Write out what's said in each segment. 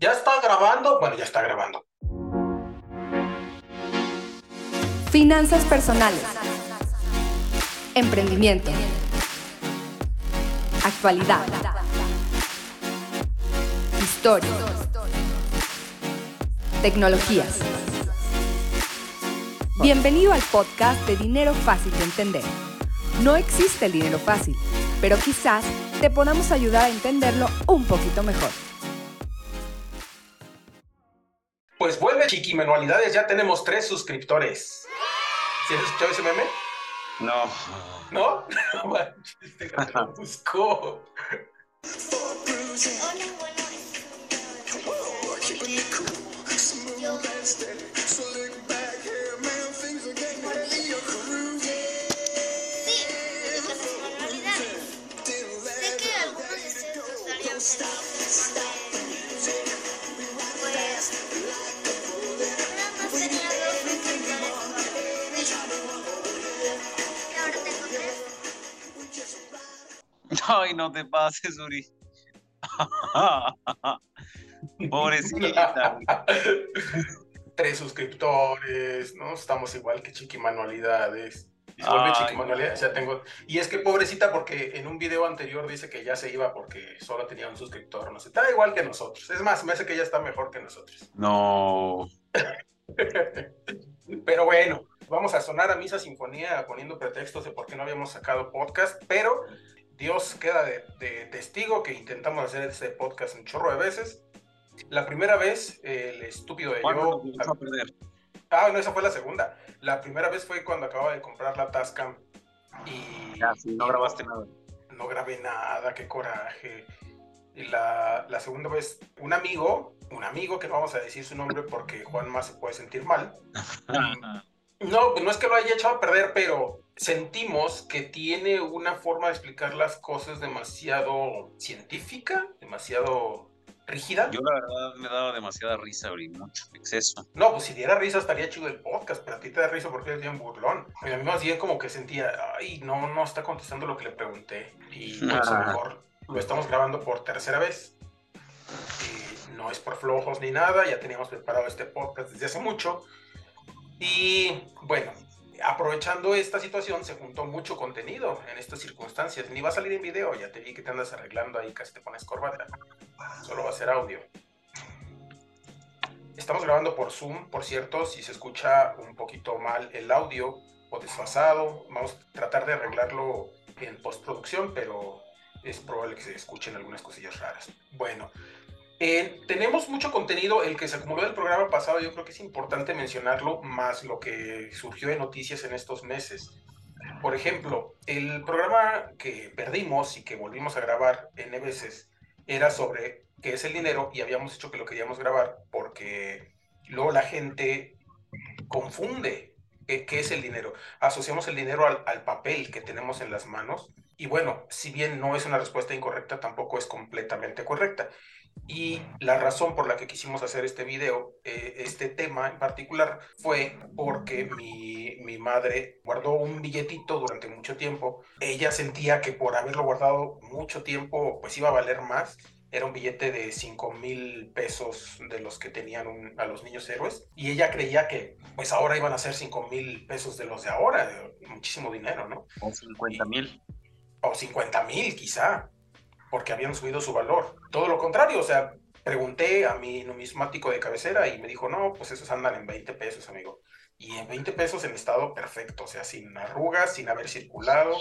¿Ya está grabando? Bueno, ya está grabando. Finanzas personales. Emprendimiento. Actualidad. Historia. Tecnologías. Bienvenido al podcast de Dinero Fácil de Entender. No existe el dinero fácil, pero quizás te podamos ayudar a entenderlo un poquito mejor. Pues vuelve Chiqui Manualidades, ya tenemos tres suscriptores. ¿Sí has escuchado ese meme? No. ¿No? No manches, lo busco. Ay, no te pases, Uri. Pobrecita. Tres suscriptores, ¿no? Estamos igual que Chiqui Manualidades. Y se vuelve Ay, Chiqui Manualidades, ya tengo. Y es que pobrecita, porque en un video anterior dice que ya se iba porque solo tenía un suscriptor, no sé. Está igual que nosotros. Es más, me hace que ella está mejor que nosotros. No. Pero bueno, vamos a sonar a misa sinfonía poniendo pretextos de por qué no habíamos sacado podcast, pero Dios queda de, de testigo que intentamos hacer este podcast un chorro de veces. La primera vez, el estúpido de ¿Cuándo yo... a perder? Ah, no, esa fue la segunda. La primera vez fue cuando acababa de comprar la Tascam y Ya, sí, no grabaste nada. no grabé nada, qué coraje. Y la, la segunda vez, un amigo, un amigo que no vamos a decir su nombre porque Juan más se puede sentir mal, No, no es que lo haya echado a perder, pero sentimos que tiene una forma de explicar las cosas demasiado científica, demasiado rígida. Yo la verdad me daba demasiada risa, Uri, mucho exceso. No, pues si diera risa estaría chido el podcast, pero a ti te da risa porque eres bien burlón. Y a mí más bien como que sentía, ay, no, no está contestando lo que le pregunté. Y pues a lo mejor lo estamos grabando por tercera vez. Y no es por flojos ni nada, ya teníamos preparado este podcast desde hace mucho. Y bueno, aprovechando esta situación, se juntó mucho contenido en estas circunstancias. Ni va a salir en video, ya te vi que te andas arreglando ahí, casi te pones corbata. Solo va a ser audio. Estamos grabando por Zoom, por cierto, si se escucha un poquito mal el audio o desfasado, vamos a tratar de arreglarlo en postproducción, pero es probable que se escuchen algunas cosillas raras. Bueno, eh, tenemos mucho contenido, el que se acumuló del programa pasado, yo creo que es importante mencionarlo, más lo que surgió de noticias en estos meses. Por ejemplo, el programa que perdimos y que volvimos a grabar N veces era sobre qué es el dinero y habíamos dicho que lo queríamos grabar porque luego la gente confunde qué, qué es el dinero. Asociamos el dinero al papel que tenemos en las manos y bueno, si bien no es una respuesta incorrecta, tampoco es completamente correcta. Y la razón por la que quisimos hacer este video, eh, este tema en particular, fue porque mi, mi madre guardó un billetito durante mucho tiempo. Ella sentía que por haberlo guardado mucho tiempo, pues iba a valer más. Era un billete de 5 mil pesos de los que tenían un- a los niños héroes. Y ella creía que pues ahora iban a ser 5 mil pesos de los de ahora. Muchísimo dinero, ¿no? O 50 mil. O 50 mil quizá, porque habían subido su valor. Todo lo contrario, o sea, pregunté a mi numismático de cabecera y me dijo, no, pues esos andan en 20 pesos, amigo. Y en 20 pesos en estado perfecto, o sea, sin arrugas, sin haber circulado.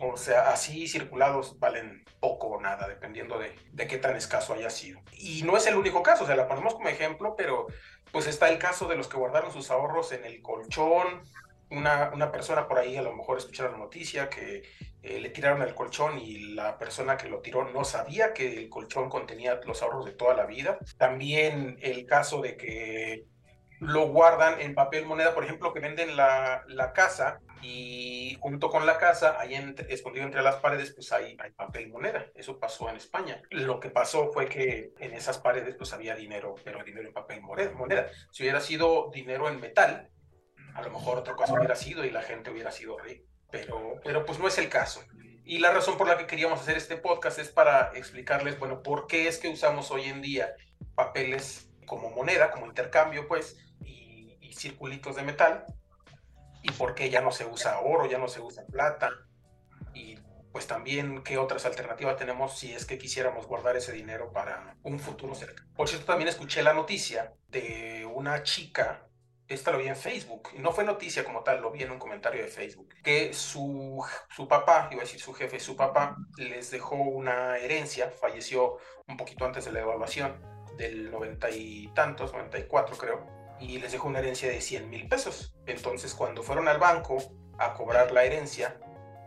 O sea, así circulados valen poco o nada, dependiendo de, de qué tan escaso haya sido. Y no es el único caso, o sea, la ponemos como ejemplo, pero pues está el caso de los que guardaron sus ahorros en el colchón. Una, una persona por ahí a lo mejor escucharon la noticia que eh, le tiraron el colchón y la persona que lo tiró no sabía que el colchón contenía los ahorros de toda la vida. También el caso de que lo guardan en papel moneda, por ejemplo, que venden la, la casa y junto con la casa, ahí entre- escondido entre las paredes, pues hay, hay papel moneda. Eso pasó en España. Lo que pasó fue que en esas paredes pues había dinero, pero dinero en papel moneda. Si hubiera sido dinero en metal, a lo mejor otra cosa hubiera sido y la gente hubiera sido rica. Pero, pero pues no es el caso. Y la razón por la que queríamos hacer este podcast es para explicarles, bueno, por qué es que usamos hoy en día papeles como moneda, como intercambio, pues, y, y circulitos de metal, y por qué ya no se usa oro, ya no se usa plata, y pues también qué otras alternativas tenemos si es que quisiéramos guardar ese dinero para un futuro cerca. Por cierto, también escuché la noticia de una chica, esta lo vi en Facebook, y no fue noticia como tal, lo vi en un comentario de Facebook, que su, su papá, iba a decir su jefe, su papá les dejó una herencia, falleció un poquito antes de la evaluación del noventa y tantos, 94 creo, y les dejó una herencia de 100 mil pesos. Entonces cuando fueron al banco a cobrar la herencia,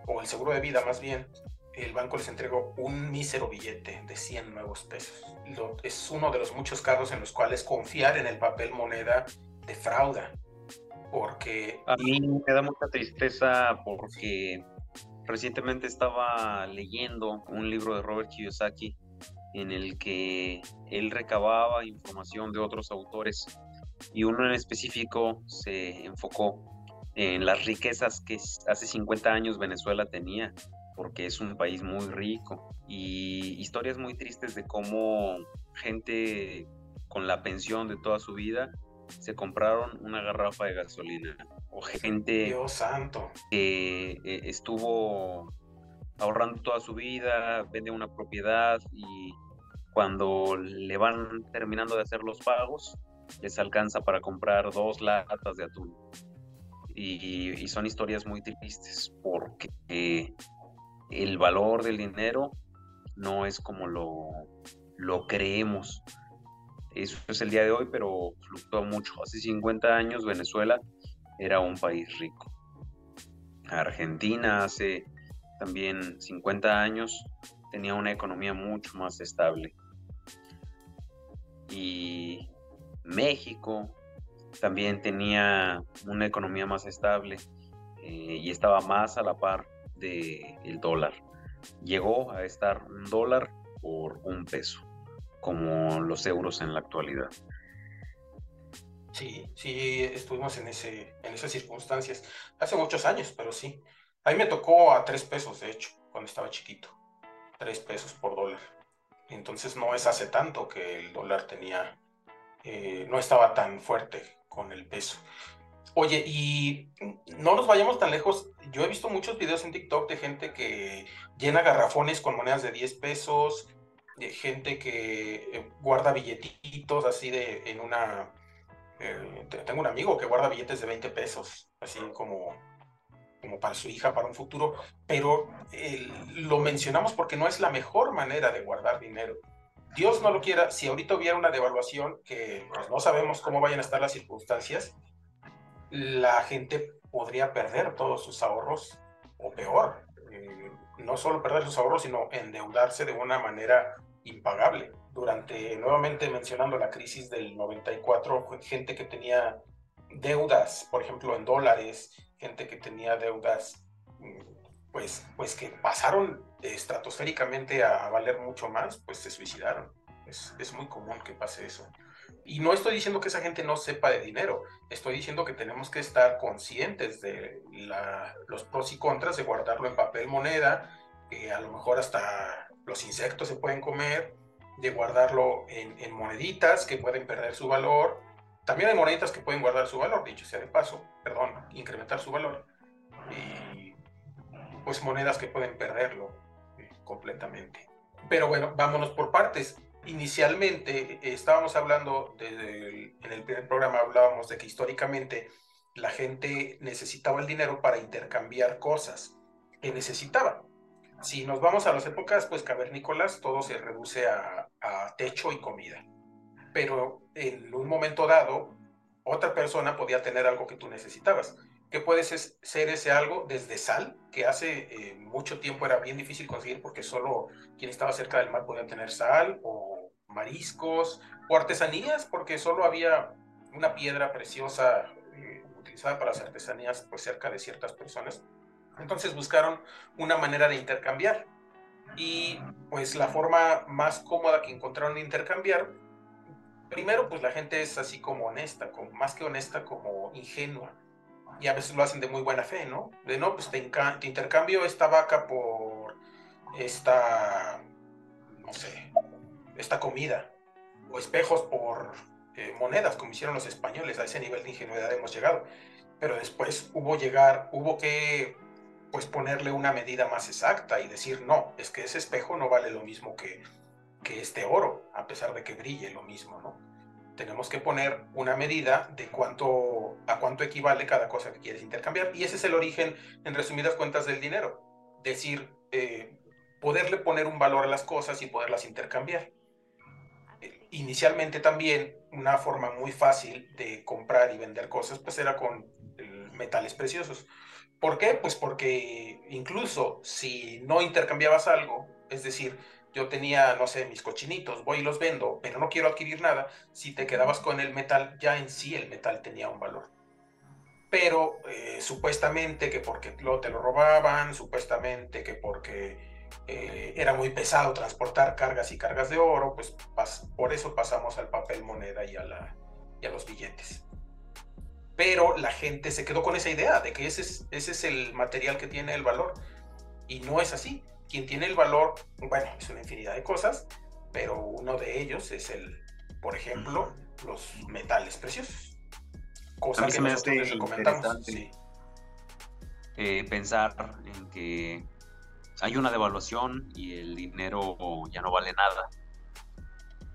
o el seguro de vida más bien, el banco les entregó un mísero billete de 100 nuevos pesos. Lo, es uno de los muchos casos en los cuales confiar en el papel moneda defrauda. Porque... A mí me da mucha tristeza porque recientemente estaba leyendo un libro de Robert Kiyosaki en el que él recababa información de otros autores y uno en específico se enfocó en las riquezas que hace 50 años Venezuela tenía, porque es un país muy rico. Y historias muy tristes de cómo gente con la pensión de toda su vida se compraron una garrafa de gasolina. O gente Dios santo. que eh, estuvo ahorrando toda su vida, vende una propiedad y cuando le van terminando de hacer los pagos, les alcanza para comprar dos latas de atún y, y son historias muy tristes porque el valor del dinero no es como lo, lo creemos. Eso es el día de hoy, pero fluctúa mucho. Hace 50 años Venezuela era un país rico. Argentina hace también 50 años tenía una economía mucho más estable. Y México también tenía una economía más estable eh, y estaba más a la par del dólar. Llegó a estar un dólar por un peso, como los euros en la actualidad. Sí, sí, estuvimos en, ese, en esas circunstancias hace muchos años, pero sí. A mí me tocó a tres pesos, de hecho, cuando estaba chiquito. Tres pesos por dólar. Entonces no es hace tanto que el dólar tenía, eh, no estaba tan fuerte con el peso. Oye, y no nos vayamos tan lejos. Yo he visto muchos videos en TikTok de gente que llena garrafones con monedas de 10 pesos, de gente que eh, guarda billetitos así de en una... eh, te- tengo un amigo que guarda billetes de 20 pesos, así como, como para su hija, para un futuro, pero eh, lo mencionamos porque no es la mejor manera de guardar dinero. Dios no lo quiera, si ahorita hubiera una devaluación, que pues, no sabemos cómo vayan a estar las circunstancias, la gente podría perder todos sus ahorros, o peor, eh, no solo perder sus ahorros, sino endeudarse de una manera impagable. Durante, nuevamente mencionando la crisis del 94, fue gente que tenía deudas, por ejemplo, en dólares, gente que tenía deudas, mm, pues, pues que pasaron estratosféricamente a valer mucho más, pues se suicidaron. Es, es muy común que pase eso. Y no estoy diciendo que esa gente no sepa de dinero, estoy diciendo que tenemos que estar conscientes de los pros y contras de guardarlo en papel moneda, que a lo mejor hasta los insectos se pueden comer, de guardarlo en, en moneditas que pueden perder su valor. También hay moneditas que pueden guardar su valor, dicho sea de paso, perdón, incrementar su valor. Y pues monedas que pueden perderlo eh, completamente. Pero bueno, vámonos por partes. Inicialmente eh, estábamos hablando, en el primer programa hablábamos de que históricamente la gente necesitaba el dinero para intercambiar cosas que necesitaba. Si nos vamos a las épocas pues cavernícolas, todo se reduce a, a techo y comida. Pero en un momento dado, otra persona podía tener algo que tú necesitabas. ¿Qué puede ser ese algo? Desde sal, que hace eh, mucho tiempo era bien difícil conseguir porque solo quien estaba cerca del mar podía tener sal, o mariscos, o artesanías, porque solo había una piedra preciosa eh, utilizada para las artesanías pues cerca de ciertas personas. Entonces buscaron una manera de intercambiar. Y pues la forma más cómoda que encontraron de intercambiar, primero pues la gente es así como honesta, como, más que honesta, como ingenua. Y a veces lo hacen de muy buena fe, ¿no? De no, pues te, te intercambio esta vaca por esta, no sé, esta comida. o espejos por eh, monedas, como hicieron los españoles, a ese nivel de ingenuidad hemos llegado. Pero después hubo llegar, hubo que pues ponerle una medida más exacta y decir, no, es que ese espejo no vale lo mismo que, que este oro, a pesar de que brille lo mismo, ¿no? Tenemos que poner una medida de cuánto, a cuánto equivale cada cosa que quieres intercambiar. Y ese es el origen, en resumidas cuentas, del dinero. Decir, eh, poderle poner un valor a las cosas y poderlas intercambiar. Inicialmente también una forma muy fácil de comprar y vender cosas pues era con metales preciosos. ¿Por qué? Pues porque incluso si no intercambiabas algo, es decir, yo tenía, no sé, mis cochinitos, voy y los vendo, pero no quiero adquirir nada, si te quedabas con el metal, ya en sí el metal tenía un valor. Pero eh, supuestamente que porque lo, te lo robaban, supuestamente que porque eh, era muy pesado transportar cargas y cargas de oro, pues por eso pasamos al papel moneda y a, la, y a los billetes pero la gente se quedó con esa idea de que ese es, ese es el material que tiene el valor. Y no es así. Quien tiene el valor, bueno, es una infinidad de cosas, pero uno de ellos es el, por ejemplo, los metales preciosos. Cosa que nosotros les recomendamos. Eh, pensar en que hay una devaluación y el dinero ya no vale nada.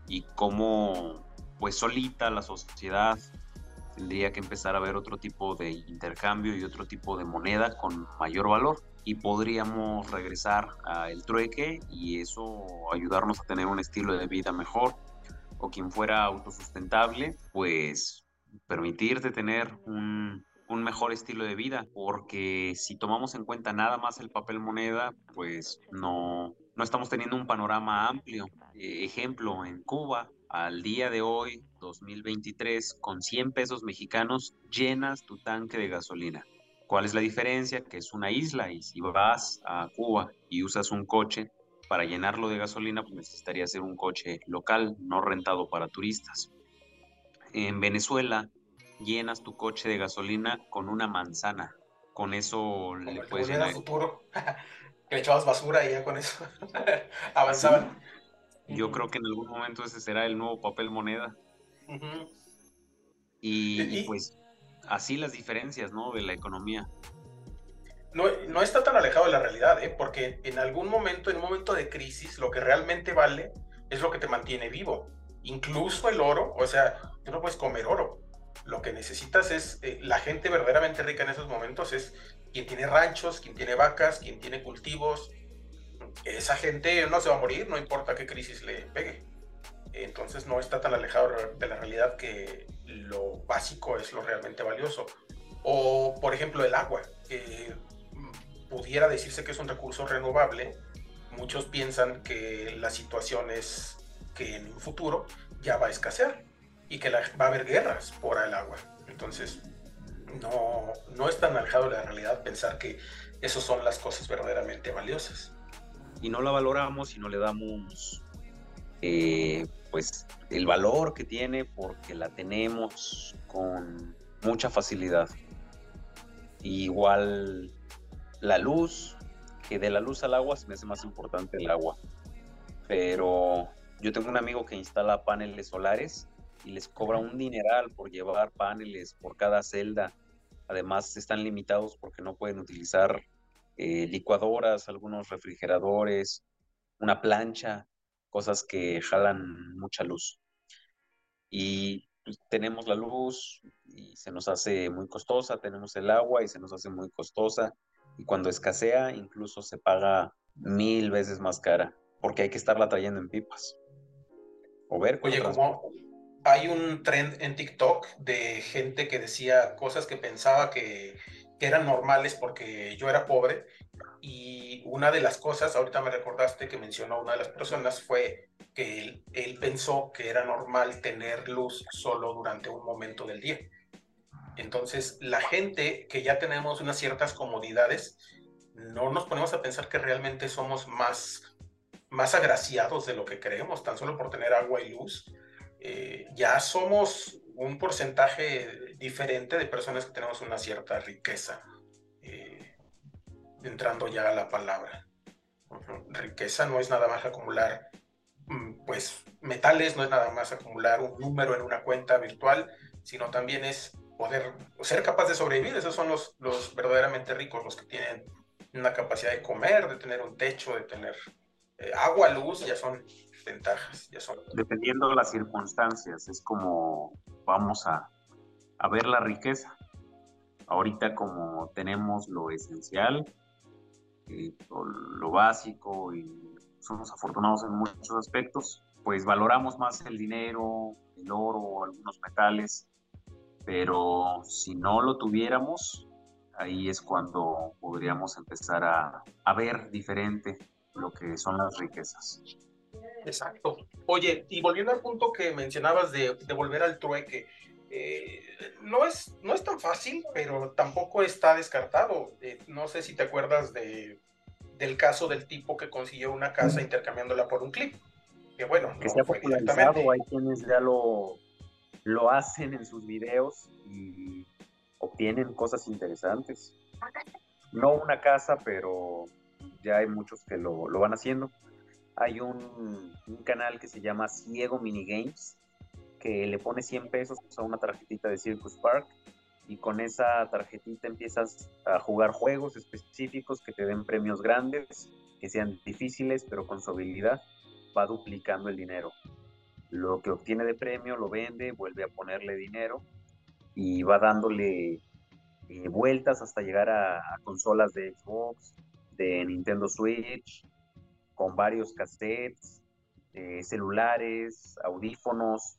Y cómo, pues solita la sociedad tendría que empezar a ver otro tipo de intercambio y otro tipo de moneda con mayor valor y podríamos regresar al trueque y eso ayudarnos a tener un estilo de vida mejor o quien fuera autosustentable, pues permitirte tener un, un mejor estilo de vida, porque si tomamos en cuenta nada más el papel moneda, pues no, no estamos teniendo un panorama amplio. Eh, ejemplo, en Cuba, al día de hoy, 2023, con 100 pesos mexicanos, llenas tu tanque de gasolina. ¿Cuál es la diferencia? Que es una isla y si vas a Cuba y usas un coche para llenarlo de gasolina, pues necesitaría ser un coche local, no rentado para turistas. En Venezuela, llenas tu coche de gasolina con una manzana. Con eso le puedes llenar. futuro, que echabas basura y ya con eso avanzaban. Yo creo que en algún momento ese será el nuevo papel moneda. y, pues así las diferencias, ¿no? De la economía. No, no, está tan alejado de la realidad, ¿eh? Porque en algún momento, en un momento de crisis, lo que realmente vale es lo que te mantiene vivo. Incluso el oro, o sea, tú no puedes comer oro. Lo que necesitas es, eh, la gente verdaderamente rica en esos momentos es quien tiene ranchos, quien tiene vacas, quien tiene cultivos, esa gente no se va a morir, no importa qué crisis le pegue. Entonces no está tan alejado de la realidad que lo básico es lo realmente valioso. O, por ejemplo, el agua, que pudiera decirse que es un recurso renovable. Muchos piensan que la situación es que en un futuro ya va a escasear y que va a haber guerras por el agua. Entonces, no, no es tan alejado de la realidad pensar que esas son las cosas verdaderamente valiosas y no la valoramos y no le damos eh, pues el valor que tiene porque la tenemos con mucha facilidad. igual la luz, que de la luz al agua se me hace más importante el agua. Pero yo tengo un amigo que instala paneles solares y les cobra un dineral por llevar paneles por cada celda. Además están limitados porque no pueden utilizar eh, licuadoras, algunos refrigeradores, una plancha, cosas que jalan mucha luz. Y pues, tenemos la luz y se nos hace muy costosa, tenemos el agua y se nos hace muy costosa. Y cuando escasea, incluso se paga mil veces más cara, porque hay que estarla trayendo en pipas. O ver Oye, como hay un trend en TikTok de gente que decía cosas que pensaba que eran normales porque yo era pobre y una de las cosas, ahorita me recordaste que mencionó una de las personas, fue que él, él, pensó que era normal tener luz solo durante un momento del día. Entonces, la gente que ya tenemos unas ciertas comodidades, no nos ponemos a pensar que realmente somos más, más agraciados de lo que creemos, tan solo por tener agua y luz. Eh, ya somos un porcentaje diferente de personas que tenemos una cierta riqueza, eh, entrando ya a la palabra. Riqueza no es nada más acumular mm, pues metales, no es nada más acumular un número en una cuenta virtual, sino también es poder ser capaz de sobrevivir. Esos son los, los verdaderamente ricos, los que tienen una capacidad de comer, de tener un techo, de tener eh, agua, luz, ya son ya son. Dependiendo de las circunstancias, es como vamos a, a ver la riqueza. Ahorita como tenemos lo esencial, eh, lo básico y somos afortunados en muchos aspectos, pues valoramos más el dinero, el oro, algunos metales, pero si no lo tuviéramos, ahí es cuando podríamos empezar a, a ver diferente lo que son las riquezas. Exacto. Oye, y volviendo al punto que mencionabas de, de volver al trueque, eh, no, es, no es tan fácil, pero tampoco está descartado. Eh, no sé si te acuerdas de, del caso del tipo que consiguió una casa intercambiándola por un clip. Que bueno, que no se ha popularizado, hay quienes ya lo, lo hacen en sus videos y obtienen cosas interesantes. No una casa, pero ya hay muchos que lo, lo van haciendo. Hay un, canal que se llama Ciego Minigames, que le pone 100 pesos a una tarjetita de Circus Park y con esa tarjetita empiezas a jugar juegos específicos que te den premios grandes, que sean difíciles, pero con su habilidad va duplicando el dinero. Lo que obtiene de premio lo vende, vuelve a ponerle dinero y va dándole eh, vueltas hasta llegar a consolas de Xbox, de Nintendo Switch, con varios cassettes, eh, celulares, audífonos.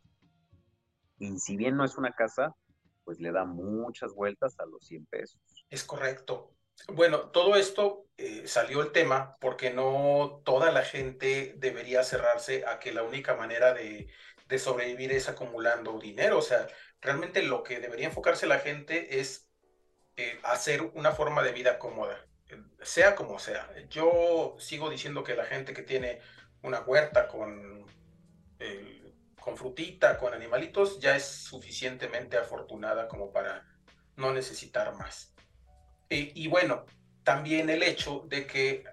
Y si bien no es una casa, pues le da muchas vueltas a los 100 pesos. Es correcto. Bueno, todo esto eh, salió el tema porque no toda la gente debería cerrarse a que la única manera de, sobrevivir es acumulando dinero. O sea, realmente lo que debería enfocarse la gente es eh, hacer una forma de vida cómoda, sea como sea. Yo sigo diciendo que la gente que tiene una huerta con, con frutita, con animalitos, ya es suficientemente afortunada como para no necesitar más. Y, bueno, también el hecho de que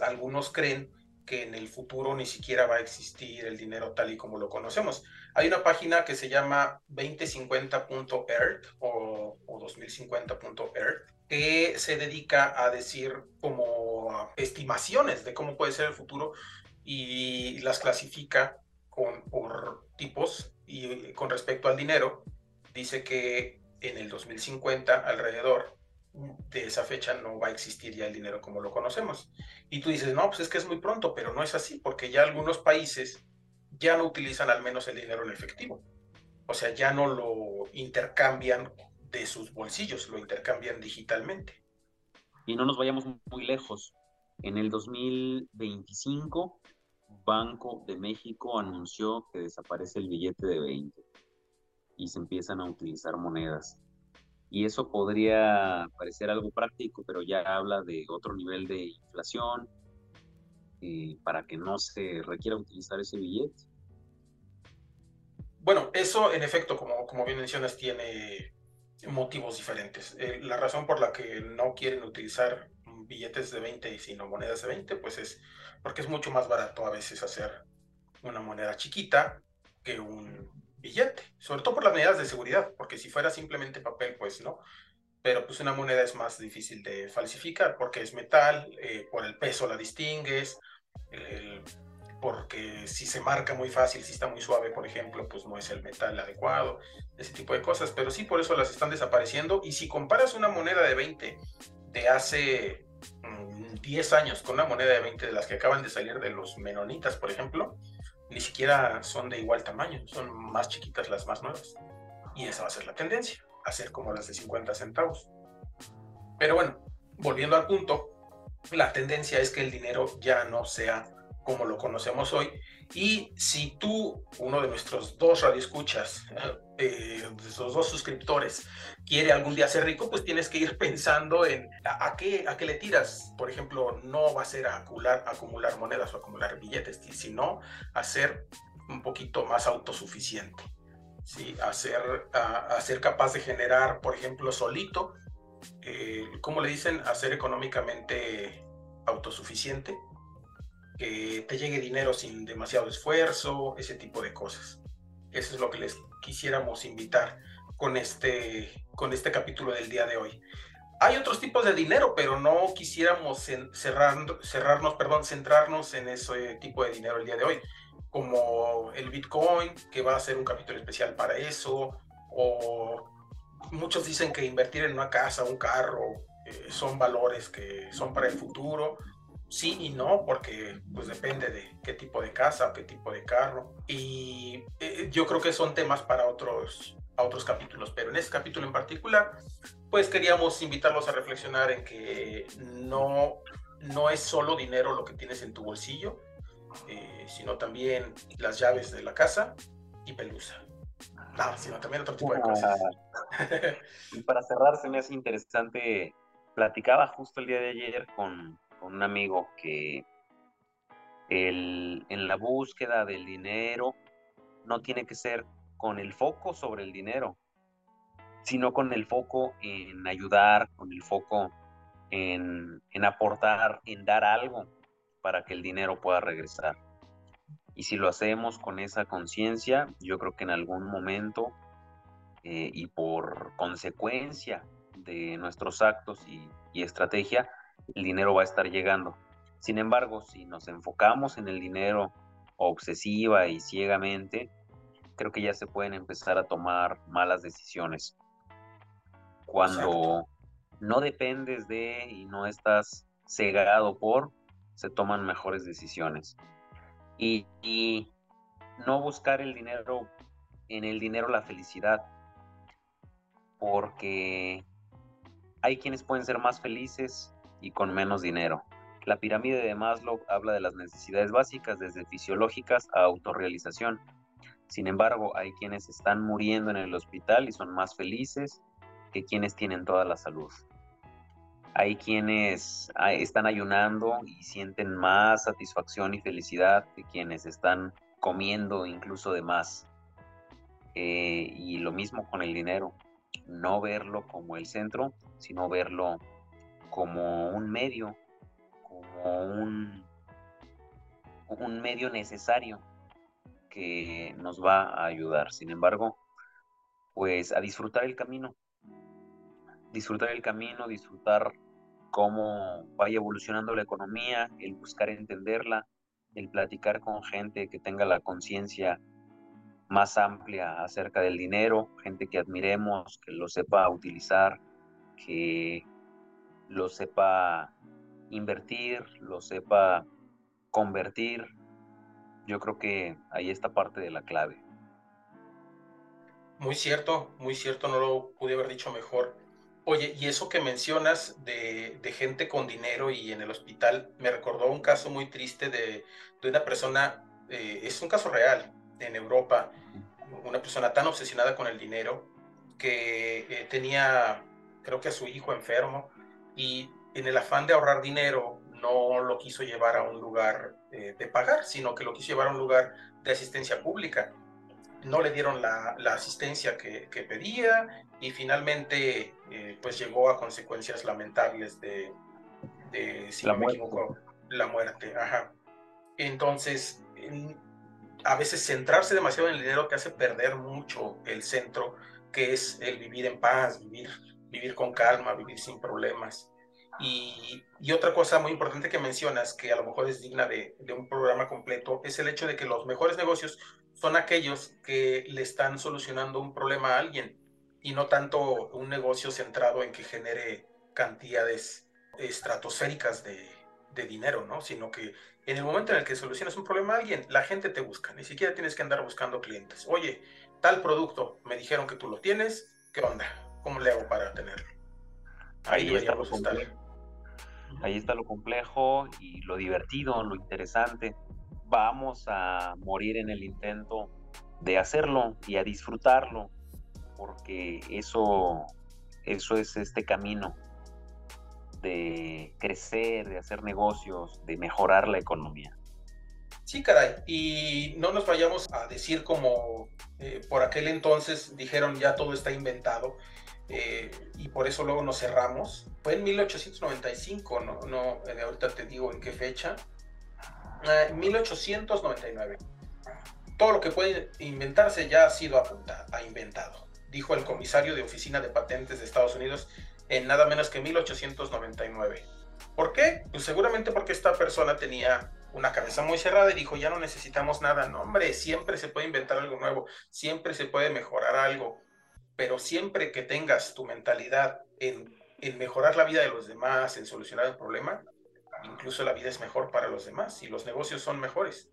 algunos creen que en el futuro ni siquiera va a existir el dinero tal y como lo conocemos. Hay una página que se llama 2050.earth o, o 2050.earth que se dedica a decir como estimaciones de cómo puede ser el futuro y las clasifica con, por tipos y con respecto al dinero, dice que en el 2050 alrededor de esa fecha no va a existir ya el dinero como lo conocemos. Y tú dices, no, pues es que es muy pronto, pero no es así, porque ya algunos países ya no utilizan al menos el dinero en efectivo. O sea, ya no lo intercambian de sus bolsillos, lo intercambian digitalmente. Y no nos vayamos muy lejos. En el 2025, Banco de México anunció que desaparece el billete de 20 y se empiezan a utilizar monedas. Y eso podría parecer algo práctico, pero ya habla de otro nivel de inflación y para que no se requiera utilizar ese billete. Bueno, eso en efecto, como, como bien mencionas, tiene motivos diferentes. Eh, la razón por la que no quieren utilizar billetes de 20 sino monedas de 20, pues es porque es mucho más barato a veces hacer una moneda chiquita que un billete, sobre todo por las medidas de seguridad, porque si fuera simplemente papel, pues no. Pero pues una moneda es más difícil de falsificar porque es metal, eh, por el peso la distingues, el- el- porque si se marca muy fácil, si está muy suave, por ejemplo, pues no es el metal adecuado, ese tipo de cosas, pero sí por eso las están desapareciendo. Y si comparas una moneda de 20 de hace mm, 10 años con una moneda de 20 de las que acaban de salir de los menonitas, por ejemplo, ni siquiera son de igual tamaño, son más chiquitas las más nuevas. Y esa va a ser la tendencia, hacer como las de 50 centavos. Pero bueno, volviendo al punto, la tendencia es que el dinero ya no sea como lo conocemos hoy. Y si tú, uno de nuestros dos radioescuchas, eh, nuestros dos suscriptores, quiere algún día ser rico, pues tienes que ir pensando en a, a qué, a qué le tiras. Por ejemplo, no va a ser a acumular, acumular monedas o acumular billetes, sino a ser un poquito más autosuficiente. ¿sí? A, ser, a, a ser capaz de generar, por ejemplo, solito, eh, ¿cómo le dicen? A ser económicamente autosuficiente que te llegue dinero sin demasiado esfuerzo, ese tipo de cosas. Eso es lo que les quisiéramos invitar con este, con este capítulo del día de hoy. Hay otros tipos de dinero, pero no quisiéramos cerrar, cerrarnos, perdón, centrarnos en ese tipo de dinero el día de hoy, como el Bitcoin, que va a ser un capítulo especial para eso, o muchos dicen que invertir en una casa, un carro, eh, son valores que son para el futuro. Sí y no, porque pues depende de qué tipo de casa qué tipo de carro. Y eh, yo creo que son temas para otros, a otros capítulos, pero en este capítulo en particular, pues queríamos invitarlos a reflexionar en que no, no es solo dinero lo que tienes en tu bolsillo, eh, sino también las llaves de la casa y pelusa. No, sino también otro tipo de cosas. y para cerrar, se me hace interesante, platicaba justo el día de ayer con, con un amigo que el, en la búsqueda del dinero no tiene que ser con el foco sobre el dinero, sino con el foco en ayudar, con el foco en, aportar, en dar algo para que el dinero pueda regresar. Y si lo hacemos con esa conciencia, yo creo que en algún momento eh, y por consecuencia de nuestros actos y, estrategia, el dinero va a estar llegando. Sin embargo, si nos enfocamos en el dinero obsesiva y ciegamente, creo que ya se pueden empezar a tomar malas decisiones. Cuando no dependes de y no estás cegado por, se toman mejores decisiones. Y, y no buscar el dinero, en el dinero la felicidad, porque hay quienes pueden ser más felices y con menos dinero. La pirámide de Maslow habla de las necesidades básicas, desde fisiológicas a autorrealización. Sin embargo, hay quienes están muriendo en el hospital y son más felices que quienes tienen toda la salud. Hay quienes ah, están ayunando y sienten más satisfacción y felicidad que quienes están comiendo incluso de más. Eh, y lo mismo con el dinero. No verlo como el centro, sino verlo como un medio, como un, un medio necesario que nos va a ayudar. Sin embargo, pues a disfrutar el camino, disfrutar el camino, disfrutar cómo vaya evolucionando la economía, el buscar entenderla, el platicar con gente que tenga la conciencia más amplia acerca del dinero, gente que admiremos, que lo sepa utilizar, que lo sepa invertir, lo sepa convertir, yo creo que ahí está parte de la clave. Muy cierto, muy cierto, no lo pude haber dicho mejor. Oye, y eso que mencionas de, gente con dinero y en el hospital, me recordó un caso muy triste de, una persona, eh, es un caso real, en Europa, una persona tan obsesionada con el dinero que eh, tenía, creo que a su hijo enfermo, y en el afán de ahorrar dinero, no lo quiso llevar a un lugar eh, de pagar, sino que lo quiso llevar a un lugar de asistencia pública. No le dieron la, asistencia que, pedía y finalmente eh, pues llegó a consecuencias lamentables de, si la no me equivoco, la muerte. Ajá. Entonces, a veces centrarse demasiado en el dinero te hace perder mucho el centro, que es el vivir en paz, vivir, vivir con calma, vivir sin problemas. Y, otra cosa muy importante que mencionas, que a lo mejor es digna de, un programa completo, es el hecho de que los mejores negocios son aquellos que le están solucionando un problema a alguien y no tanto un negocio centrado en que genere cantidades estratosféricas de, dinero, ¿no? Sino que en el momento en el que solucionas un problema a alguien, la gente te busca, ni siquiera tienes que andar buscando clientes. Oye, tal producto, me dijeron que tú lo tienes, ¿qué onda? ¿Cómo le hago para tenerlo? Ahí, Ahí está estar. Ahí está lo complejo y lo divertido, lo interesante. Vamos a morir en el intento de hacerlo y a disfrutarlo, porque eso, eso es este camino de crecer, de hacer negocios, de mejorar la economía. Sí, caray, y no nos vayamos a decir como eh, por aquel entonces dijeron ya todo está inventado eh, y por eso luego nos cerramos. Fue en 1895, no, no eh, ahorita te digo en qué fecha. Eh, 1899. Todo lo que puede inventarse ya ha sido apuntado, ha inventado, dijo el comisario de Oficina de Patentes de Estados Unidos en nada menos que 1899. ¿Por qué? Pues seguramente porque esta persona tenía una cabeza muy cerrada y dijo, ya no necesitamos nada. No, hombre, siempre se puede inventar algo nuevo, siempre se puede mejorar algo, pero siempre que tengas tu mentalidad en, en mejorar la vida de los demás, en solucionar el problema, incluso la vida es mejor para los demás y los negocios son mejores.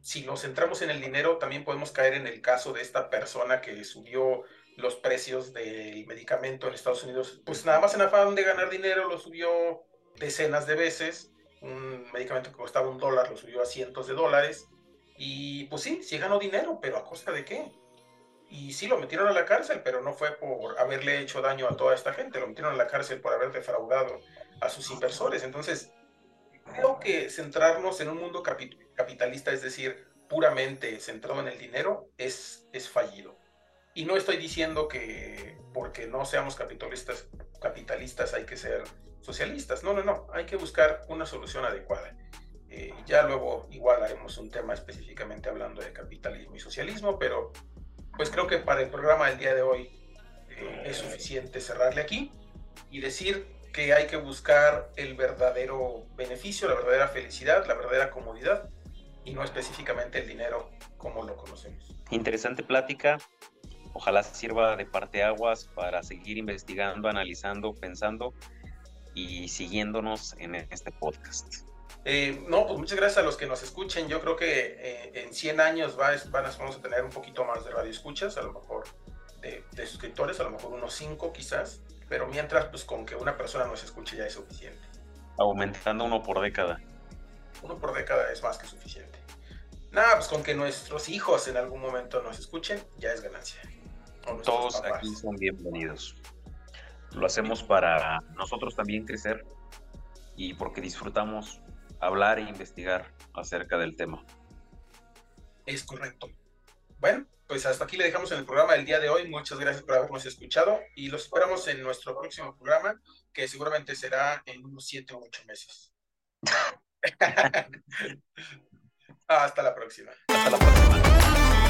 Si nos centramos en el dinero, también podemos caer en el caso de esta persona que subió los precios del medicamento en Estados Unidos, pues nada más en afán de ganar dinero lo subió decenas de veces. Un medicamento que costaba un dólar lo subió a cientos de dólares. Y pues sí, sí ganó dinero, pero ¿a costa de qué? Y sí lo metieron a la cárcel, pero no fue por haberle hecho daño a toda esta gente, lo metieron a la cárcel por haber defraudado a sus inversores. Entonces, creo que centrarnos en un mundo capitalista, es decir, puramente centrado en el dinero, es, es fallido. Y no estoy diciendo que porque no seamos capitalistas, capitalistas hay que ser socialistas. No, no, no. Hay que buscar una solución adecuada. Eh, ya luego igual haremos un tema específicamente hablando de capitalismo y socialismo, pero pues creo que para el programa del día de hoy eh, es suficiente cerrarle aquí y decir que hay que buscar el verdadero beneficio, la verdadera felicidad, la verdadera comodidad y no específicamente el dinero como lo conocemos. Interesante plática. Ojalá sirva de parteaguas para seguir investigando, analizando, pensando y siguiéndonos en este podcast. Eh, no, pues muchas gracias a los que nos escuchen. Yo creo que eh, en 100 años va, van a, vamos a tener un poquito más de radioescuchas, a lo mejor de, de, suscriptores, a lo mejor unos 5 quizás, pero mientras, pues con que una persona nos escuche ya es suficiente. Aumentando uno por década. Uno por década es más que suficiente. Nada, pues con que nuestros hijos en algún momento nos escuchen, ya es ganancia. Todos papás. aquí son bienvenidos. Lo hacemos para nosotros también crecer y porque disfrutamos hablar e investigar acerca del tema. Es correcto. Bueno, pues hasta aquí le dejamos en el programa del día de hoy. Muchas gracias por habernos escuchado y los esperamos en nuestro próximo programa, que seguramente será en unos 7 o 8 meses. hasta la próxima. Hasta la próxima.